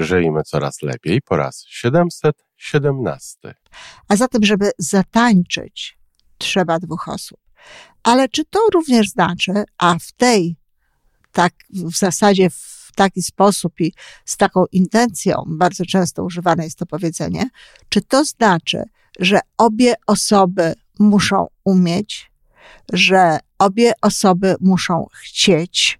Żyjmy coraz lepiej po raz 717. A zatem, żeby zatańczyć, trzeba dwóch osób. Ale czy to również znaczy, a w tej, tak w zasadzie w taki sposób i z taką intencją, bardzo często używane jest to powiedzenie, czy to znaczy, że obie osoby muszą umieć, że obie osoby muszą chcieć,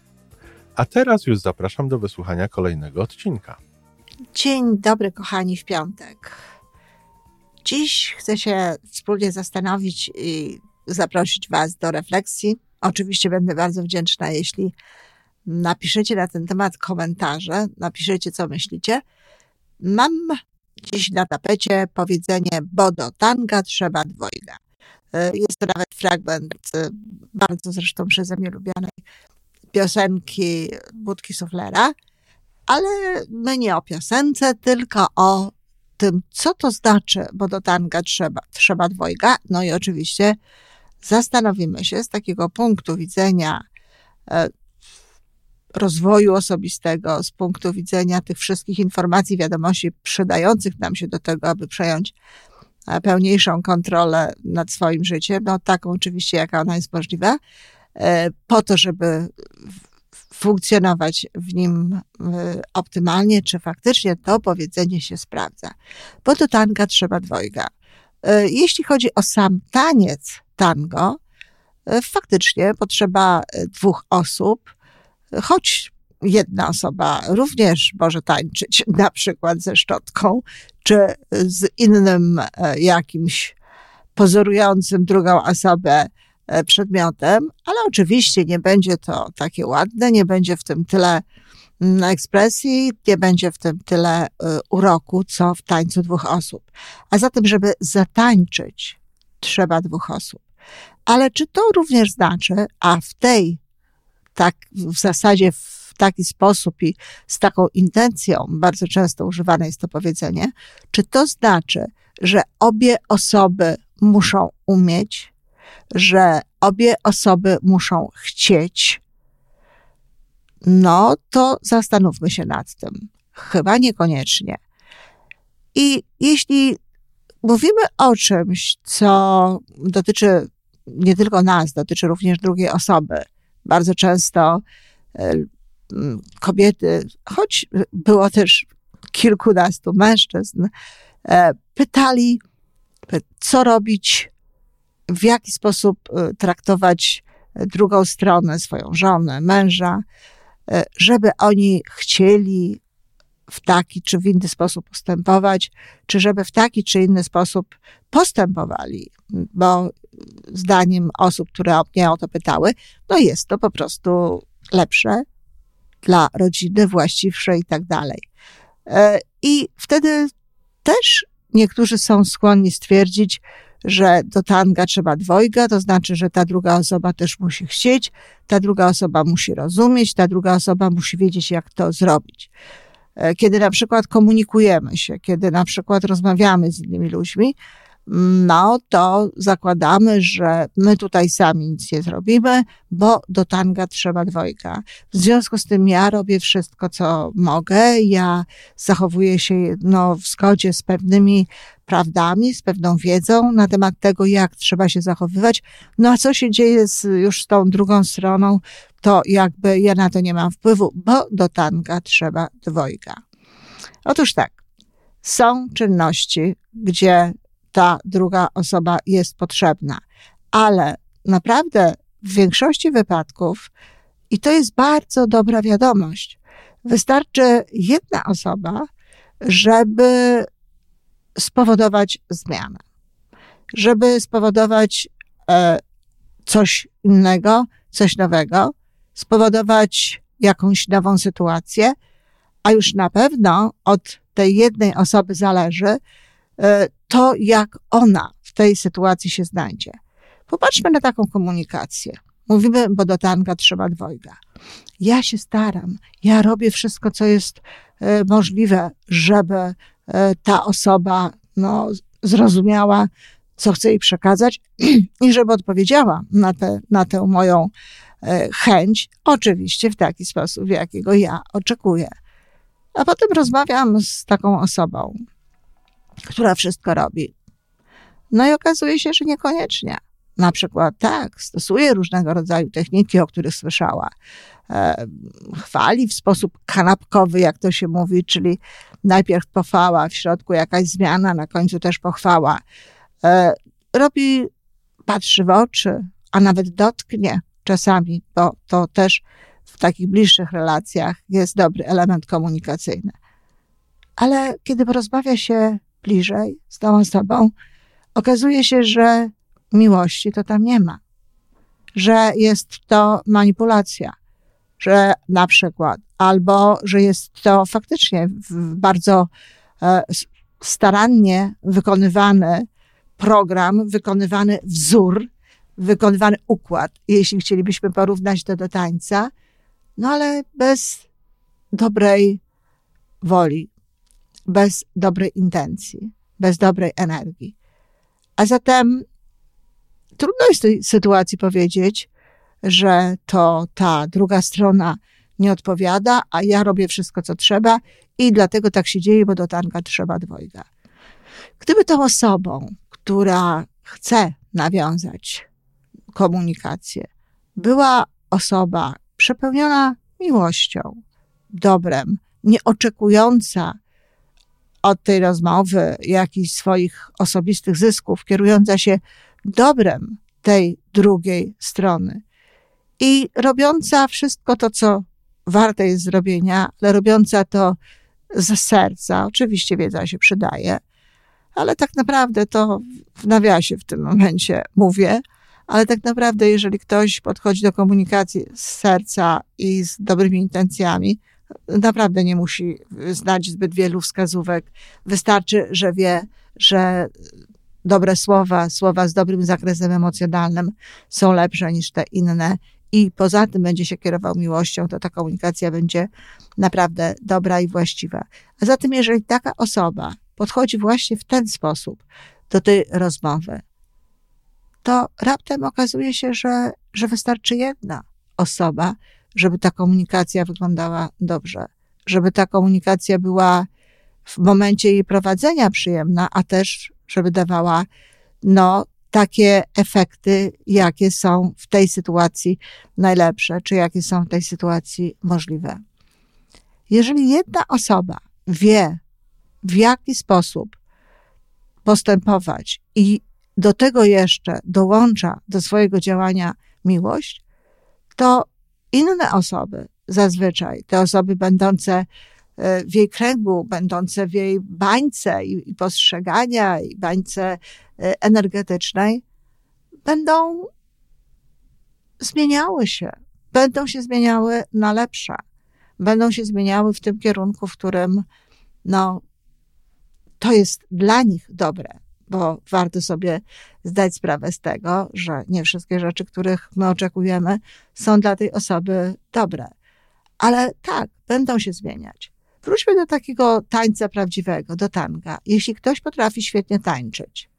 A teraz już zapraszam do wysłuchania kolejnego odcinka. Dzień dobry, kochani, w piątek. Dziś chcę się wspólnie zastanowić i zaprosić Was do refleksji. Oczywiście będę bardzo wdzięczna, jeśli napiszecie na ten temat komentarze, napiszecie, co myślicie. Mam dziś na tapecie powiedzenie Bodo tanga trzeba dwojga. Jest to nawet fragment bardzo zresztą przeze mnie lubianej piosenki Budki Suflera, ale my nie o piosence, tylko o tym, co to znaczy, bo do tanga trzeba, trzeba dwojga. No i oczywiście zastanowimy się z takiego punktu widzenia e, rozwoju osobistego, z punktu widzenia tych wszystkich informacji, wiadomości przydających nam się do tego, aby przejąć e, pełniejszą kontrolę nad swoim życiem, no taką oczywiście, jaka ona jest możliwa, po to, żeby funkcjonować w nim e, optymalnie, czy faktycznie to powiedzenie się sprawdza. Bo do tanga trzeba dwojga. E, jeśli chodzi o sam taniec tango, faktycznie potrzeba dwóch osób, choć jedna osoba również może tańczyć, na przykład ze szczotką, czy z innym jakimś pozorującym drugą osobę E, przedmiotem, ale oczywiście nie będzie to takie ładne, nie będzie w tym tyle mm, ekspresji, nie będzie w tym tyle e, uroku, co w tańcu dwóch osób. A zatem, żeby zatańczyć, trzeba dwóch osób. Ale czy to również znaczy, a w tej, tak w zasadzie w taki sposób i z taką intencją, bardzo często używane jest to powiedzenie, czy to znaczy, że obie osoby muszą umieć, że obie osoby muszą chcieć, no to zastanówmy się nad tym. Chyba niekoniecznie. I jeśli mówimy o czymś, co dotyczy nie tylko nas, dotyczy również drugiej osoby, bardzo często e, kobiety, choć było też kilkunastu mężczyzn, e, pytali, co robić, w jaki sposób e, traktować e, drugą stronę, swoją żonę, męża, e, żeby oni chcieli w taki czy w inny sposób postępować, czy żeby w taki czy inny sposób postępowali, bo zdaniem osób, które mnie o to pytały, no jest to po prostu lepsze dla rodziny, właściwsze i tak dalej. I wtedy też niektórzy są skłonni stwierdzić, że do tanga trzeba dwojga, to znaczy, że ta druga osoba też musi chcieć, ta druga osoba musi rozumieć, ta druga osoba musi wiedzieć, jak to zrobić. E, kiedy na przykład komunikujemy się, kiedy na przykład rozmawiamy z innymi ludźmi, no to zakładamy, że my tutaj sami nic nie zrobimy, bo do tanga trzeba dwojga. W związku z tym ja robię wszystko, co mogę. Ja zachowuję się no, w zgodzie z pewnymi prawdami, z pewną wiedzą na temat tego, jak trzeba się zachowywać. No a co się dzieje z, już z tą drugą stroną, to jakby ja na to nie mam wpływu, bo do tanga trzeba dwojga. Otóż tak, są czynności, gdzie ta druga osoba jest potrzebna. Ale naprawdę w większości wypadków, i to jest bardzo dobra wiadomość, wystarczy jedna osoba, żeby spowodować zmianę, żeby spowodować e, coś innego, coś nowego, spowodować jakąś nową sytuację, a już na pewno od tej jednej osoby zależy to, jak ona w tej sytuacji się znajdzie. Popatrzmy na taką komunikację. Mówimy, bo do tanga trzeba dwojga. Ja się staram, ja robię wszystko, co jest e, możliwe, żeby e, ta osoba no, zrozumiała, co chcę jej przekazać i żeby odpowiedziała na, te, na tę moją e, chęć, oczywiście w taki sposób, jakiego ja oczekuję. A potem rozmawiam z taką osobą, która wszystko robi. No i okazuje się, że niekoniecznie. Na przykład tak, stosuje różnego rodzaju techniki, o których słyszała. E, chwali w sposób kanapkowy, jak to się mówi, czyli najpierw pochwała, w środku jakaś zmiana, na końcu też pochwała. E, robi, patrzy w oczy, a nawet dotknie czasami, bo to też w takich bliższych relacjach jest dobry element komunikacyjny. Ale kiedy porozmawia się bliżej z tą osobą, okazuje się, że miłości to tam nie ma. Że jest to manipulacja, że na przykład, albo że jest to faktycznie bardzo e, starannie wykonywany program, wykonywany wzór, wykonywany układ, jeśli chcielibyśmy porównać to do tańca, no ale bez dobrej woli, bez dobrej intencji, bez dobrej energii. A zatem trudno jest w tej sytuacji powiedzieć, że to ta druga strona nie odpowiada, a ja robię wszystko, co trzeba i dlatego tak się dzieje, bo do tanka trzeba dwojga. Gdyby tą osobą, która chce nawiązać komunikację, była osoba przepełniona miłością, dobrem, nie oczekująca od tej rozmowy jakichś swoich osobistych zysków, kierująca się dobrem tej drugiej strony i robiąca wszystko to, co warte jest zrobienia, ale robiąca to ze serca. Oczywiście wiedza się przydaje, ale tak naprawdę to w nawiasie w tym momencie mówię, ale tak naprawdę, jeżeli ktoś podchodzi do komunikacji z serca i z dobrymi intencjami, naprawdę nie musi znać zbyt wielu wskazówek. Wystarczy, że wie, że dobre słowa, słowa z dobrym zakresem emocjonalnym są lepsze niż te inne i poza tym będzie się kierował miłością, to ta komunikacja będzie naprawdę dobra i właściwa. A zatem, jeżeli taka osoba podchodzi właśnie w ten sposób do tej rozmowy, to raptem okazuje się, że, że wystarczy jedna osoba, żeby ta komunikacja wyglądała dobrze, żeby ta komunikacja była w momencie jej prowadzenia przyjemna, a też, żeby dawała no, takie efekty, jakie są w tej sytuacji najlepsze, czy jakie są w tej sytuacji możliwe. Jeżeli jedna osoba wie, w jaki sposób postępować i do tego jeszcze dołącza do swojego działania miłość, to inne osoby, zazwyczaj te osoby będące e, w jej kręgu, będące w jej bańce i, postrzegania, i bańce e, energetycznej, będą zmieniały się, będą się zmieniały na lepsze, będą się zmieniały w tym kierunku, w którym no, to jest dla nich dobre, bo warto sobie zdać sprawę z tego, że nie wszystkie rzeczy, których my oczekujemy, są dla tej osoby dobre. Ale tak, będą się zmieniać. Wróćmy do takiego tańca prawdziwego, do tanga. Jeśli ktoś potrafi świetnie tańczyć,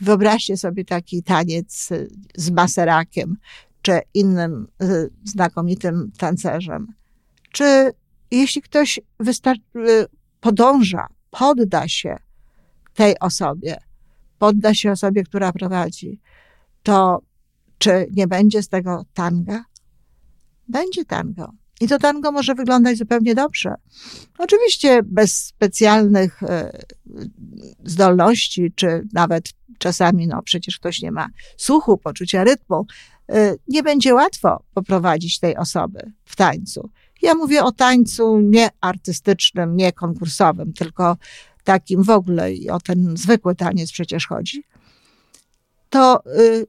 wyobraźcie sobie taki taniec z maserakiem, czy innym znakomitym tancerzem. Czy jeśli ktoś wystar- podąża, podda się tej osobie, podda się osobie, która prowadzi, to czy nie będzie z tego tanga? Będzie tango. I to tango może wyglądać zupełnie dobrze. Oczywiście bez specjalnych e, zdolności, czy nawet czasami, no przecież ktoś nie ma słuchu, poczucia rytmu, e, nie będzie łatwo poprowadzić tej osoby w tańcu. Ja mówię o tańcu nie artystycznym, nie konkursowym, tylko takim w ogóle i o ten zwykły taniec przecież chodzi, to y,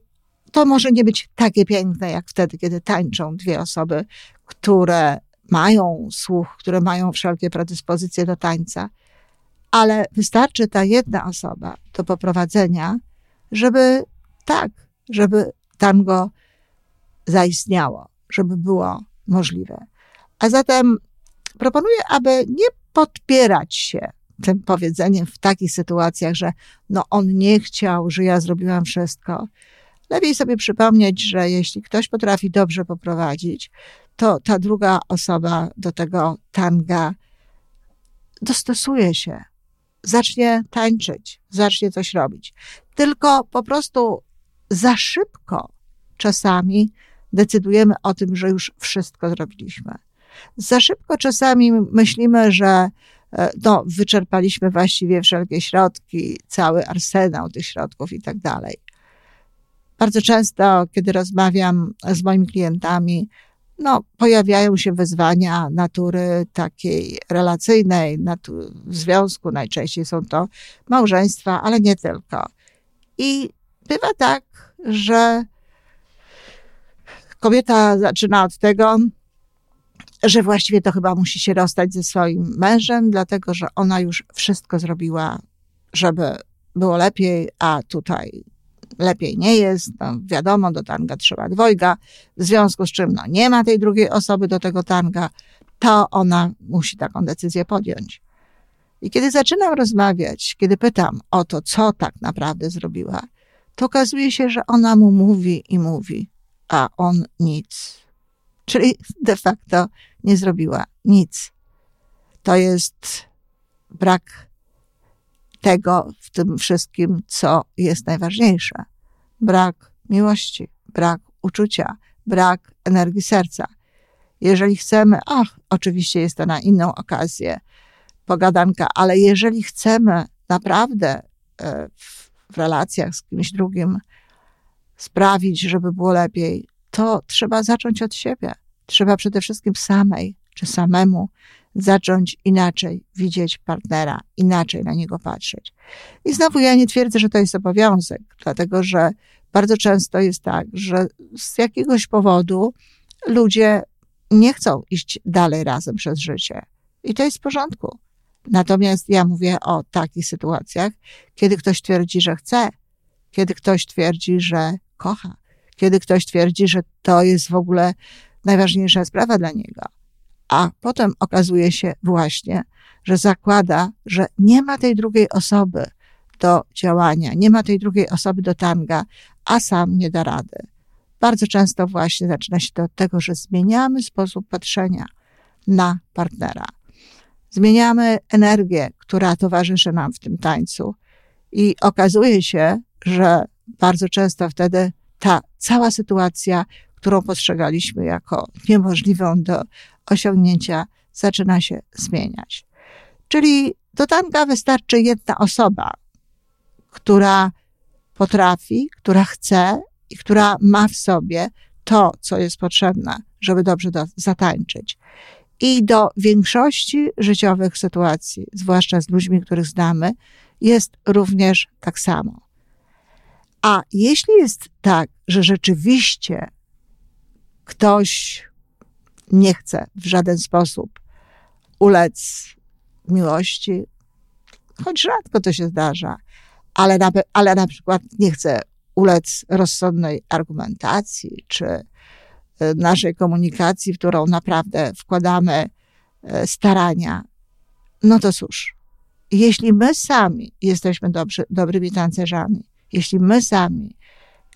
to może nie być takie piękne, jak wtedy, kiedy tańczą dwie osoby, które mają słuch, które mają wszelkie predyspozycje do tańca, ale wystarczy ta jedna osoba do poprowadzenia, żeby tak, żeby tango zaistniało, żeby było możliwe. A zatem proponuję, aby nie podpierać się tym powiedzeniem w takich sytuacjach, że no on nie chciał, że ja zrobiłam wszystko. Lepiej sobie przypomnieć, że jeśli ktoś potrafi dobrze poprowadzić, to ta druga osoba do tego tanga dostosuje się, zacznie tańczyć, zacznie coś robić. Tylko po prostu za szybko czasami decydujemy o tym, że już wszystko zrobiliśmy. Za szybko czasami myślimy, że no, wyczerpaliśmy właściwie wszelkie środki, cały arsenał tych środków i tak dalej. Bardzo często, kiedy rozmawiam z moimi klientami, no, pojawiają się wyzwania natury takiej relacyjnej, natu- w związku. Najczęściej są to małżeństwa, ale nie tylko. I bywa tak, że kobieta zaczyna od tego, że właściwie to chyba musi się rozstać ze swoim mężem, dlatego że ona już wszystko zrobiła, żeby było lepiej, a tutaj lepiej nie jest. No, wiadomo, do tanga trzeba dwojga, w związku z czym no, nie ma tej drugiej osoby do tego tanga, to ona musi taką decyzję podjąć. I kiedy zaczynam rozmawiać, kiedy pytam o to, co tak naprawdę zrobiła, to okazuje się, że ona mu mówi i mówi, a on nic. Czyli de facto nie zrobiła nic. To jest brak tego w tym wszystkim, co jest najważniejsze. Brak miłości, brak uczucia, brak energii serca. Jeżeli chcemy, ach, oczywiście jest to na inną okazję, pogadanka, ale jeżeli chcemy naprawdę e, w, w relacjach z kimś drugim sprawić, żeby było lepiej, to trzeba zacząć od siebie. Trzeba przede wszystkim samej czy samemu zacząć inaczej widzieć partnera, inaczej na niego patrzeć. I znowu ja nie twierdzę, że to jest obowiązek, dlatego że bardzo często jest tak, że z jakiegoś powodu ludzie nie chcą iść dalej razem przez życie. I to jest w porządku. Natomiast ja mówię o takich sytuacjach, kiedy ktoś twierdzi, że chce, kiedy ktoś twierdzi, że kocha, kiedy ktoś twierdzi, że to jest w ogóle najważniejsza sprawa dla niego a potem okazuje się właśnie, że zakłada, że nie ma tej drugiej osoby do działania, nie ma tej drugiej osoby do tanga, a sam nie da rady. Bardzo często właśnie zaczyna się to od tego, że zmieniamy sposób patrzenia na partnera. Zmieniamy energię, która towarzyszy nam w tym tańcu, i okazuje się, że bardzo często wtedy ta cała sytuacja, którą postrzegaliśmy jako niemożliwą do osiągnięcia zaczyna się zmieniać. Czyli do tanga wystarczy jedna osoba, która potrafi, która chce i która ma w sobie to, co jest potrzebne, żeby dobrze do, zatańczyć. I do większości życiowych sytuacji, zwłaszcza z ludźmi, których znamy, jest również tak samo. A jeśli jest tak, że rzeczywiście ktoś nie chce w żaden sposób ulec miłości, choć rzadko to się zdarza, ale na, ale na przykład nie chce ulec rozsądnej argumentacji czy e, naszej komunikacji, w którą naprawdę wkładamy e, starania, no to cóż, jeśli my sami jesteśmy dobrzy, dobrymi tancerzami, jeśli my sami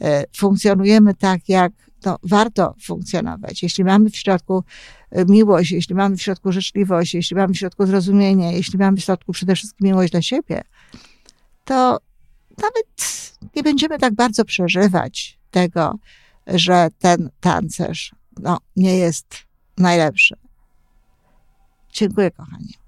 e, funkcjonujemy tak, jak no, warto funkcjonować. Jeśli mamy w środku e, miłość, jeśli mamy w środku życzliwość, jeśli mamy w środku zrozumienie, jeśli mamy w środku przede wszystkim miłość dla siebie, to nawet nie będziemy tak bardzo przeżywać tego, że ten tancerz no, nie jest najlepszy. Dziękuję, kochani.